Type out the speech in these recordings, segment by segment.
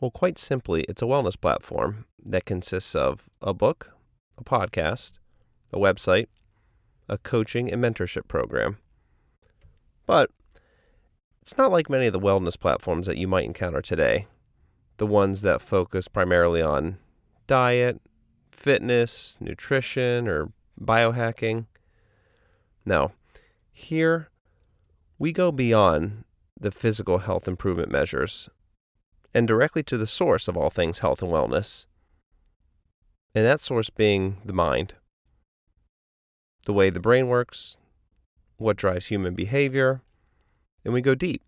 Well, quite simply, it's a wellness platform that consists of a book, a podcast, a website, a coaching and mentorship program. But it's not like many of the wellness platforms that you might encounter today, the ones that focus primarily on diet, fitness, nutrition, or biohacking. No, here we go beyond the physical health improvement measures and directly to the source of all things health and wellness. And that source being the mind, the way the brain works, what drives human behavior, and we go deep.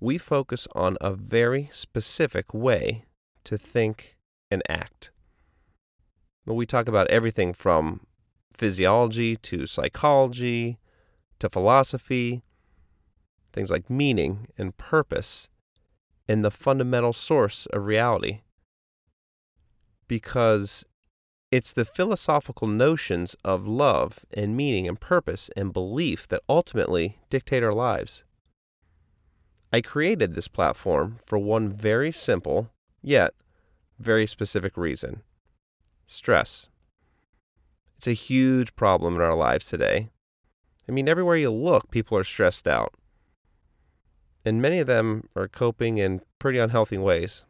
We focus on a very specific way to think and act. But we talk about everything from physiology to psychology to philosophy, things like meaning and purpose, and the fundamental source of reality. Because it's the philosophical notions of love and meaning and purpose and belief that ultimately dictate our lives. I created this platform for one very simple, yet very specific reason stress. It's a huge problem in our lives today. I mean, everywhere you look, people are stressed out. And many of them are coping in pretty unhealthy ways.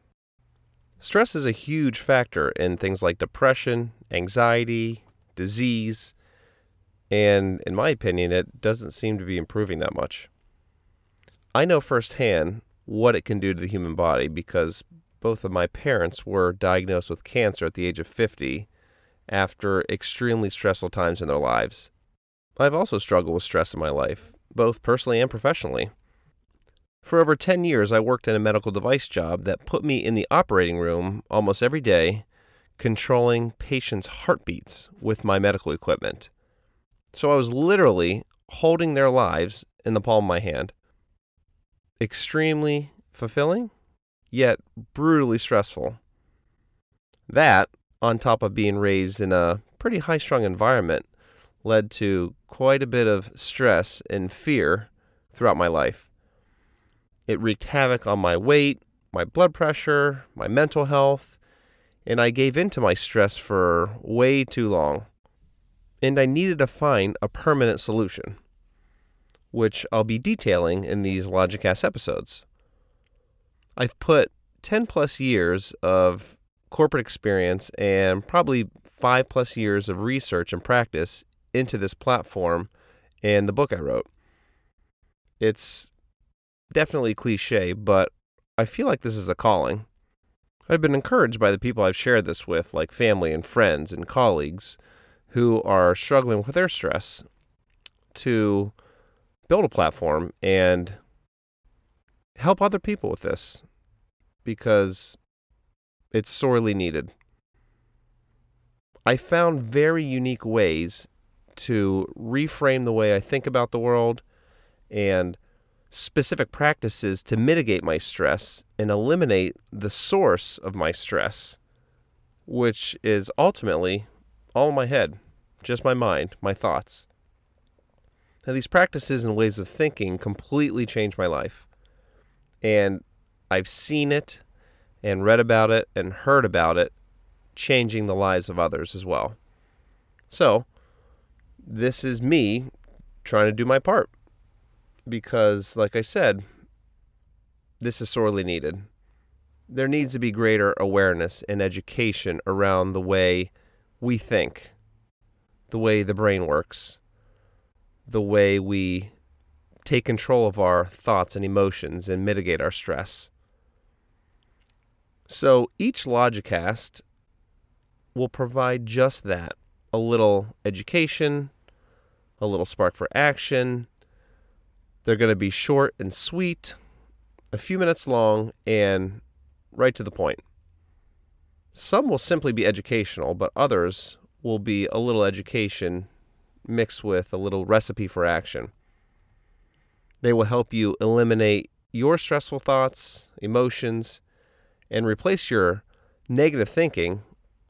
Stress is a huge factor in things like depression, anxiety, disease, and in my opinion, it doesn't seem to be improving that much. I know firsthand what it can do to the human body because both of my parents were diagnosed with cancer at the age of 50 after extremely stressful times in their lives. I've also struggled with stress in my life, both personally and professionally. For over 10 years, I worked in a medical device job that put me in the operating room almost every day, controlling patients' heartbeats with my medical equipment. So I was literally holding their lives in the palm of my hand. Extremely fulfilling, yet brutally stressful. That, on top of being raised in a pretty high strung environment, led to quite a bit of stress and fear throughout my life. It wreaked havoc on my weight, my blood pressure, my mental health, and I gave in to my stress for way too long. And I needed to find a permanent solution, which I'll be detailing in these Logicast episodes. I've put 10 plus years of corporate experience and probably five plus years of research and practice into this platform and the book I wrote. It's definitely cliche, but I feel like this is a calling. I've been encouraged by the people I've shared this with, like family and friends and colleagues who are struggling with their stress, to build a platform and help other people with this because it's sorely needed. I found very unique ways to reframe the way I think about the world and specific practices to mitigate my stress and eliminate the source of my stress, which is ultimately all in my head, just my mind, my thoughts. Now, these practices and ways of thinking completely changed my life. And I've seen it and read about it and heard about it changing the lives of others as well. So, this is me trying to do my part. Because, like I said, this is sorely needed. There needs to be greater awareness and education around the way we think, the way the brain works, the way we take control of our thoughts and emotions and mitigate our stress. So each Logicast will provide just that a little education, a little spark for action. They're going to be short and sweet, a few minutes long, and right to the point. Some will simply be educational, but others will be a little education mixed with a little recipe for action. They will help you eliminate your stressful thoughts, emotions, and replace your negative thinking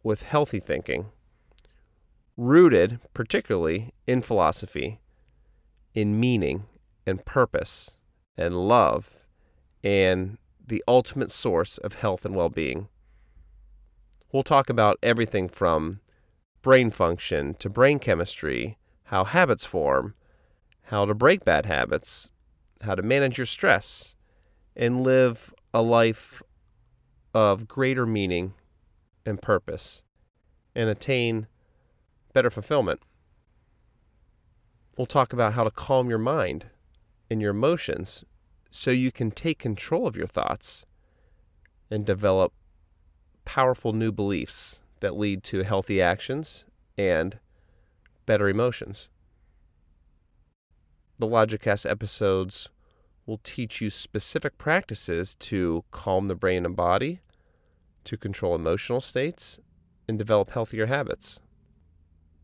with healthy thinking, rooted particularly in philosophy, in meaning and purpose and love and the ultimate source of health and well being. We'll talk about everything from brain function to brain chemistry, how habits form, how to break bad habits, how to manage your stress, and live a life of greater meaning and purpose and attain better fulfillment. We'll talk about how to calm your mind and your emotions so you can take control of your thoughts and develop powerful new beliefs that lead to healthy actions and better emotions. The Logicast episodes will teach you specific practices to calm the brain and body, to control emotional states, and develop healthier habits.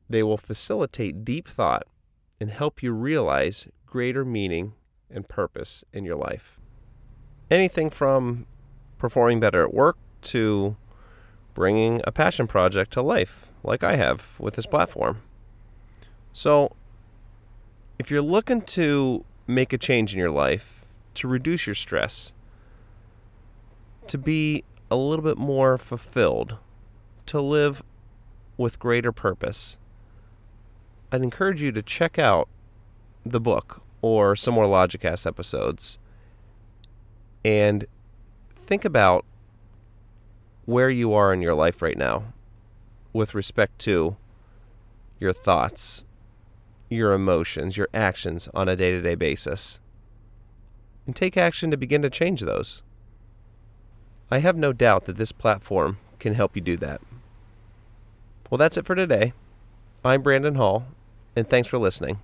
They will facilitate deep thought and help you realize greater meaning and purpose in your life. Anything from performing better at work to bringing a passion project to life, like I have with this platform. So, if you're looking to make a change in your life, to reduce your stress, to be a little bit more fulfilled, to live with greater purpose, I'd encourage you to check out the book or some more Logicast episodes and think about where you are in your life right now with respect to your thoughts, your emotions, your actions on a day to day basis. And take action to begin to change those. I have no doubt that this platform can help you do that. Well, that's it for today. I'm Brandon Hall, and thanks for listening.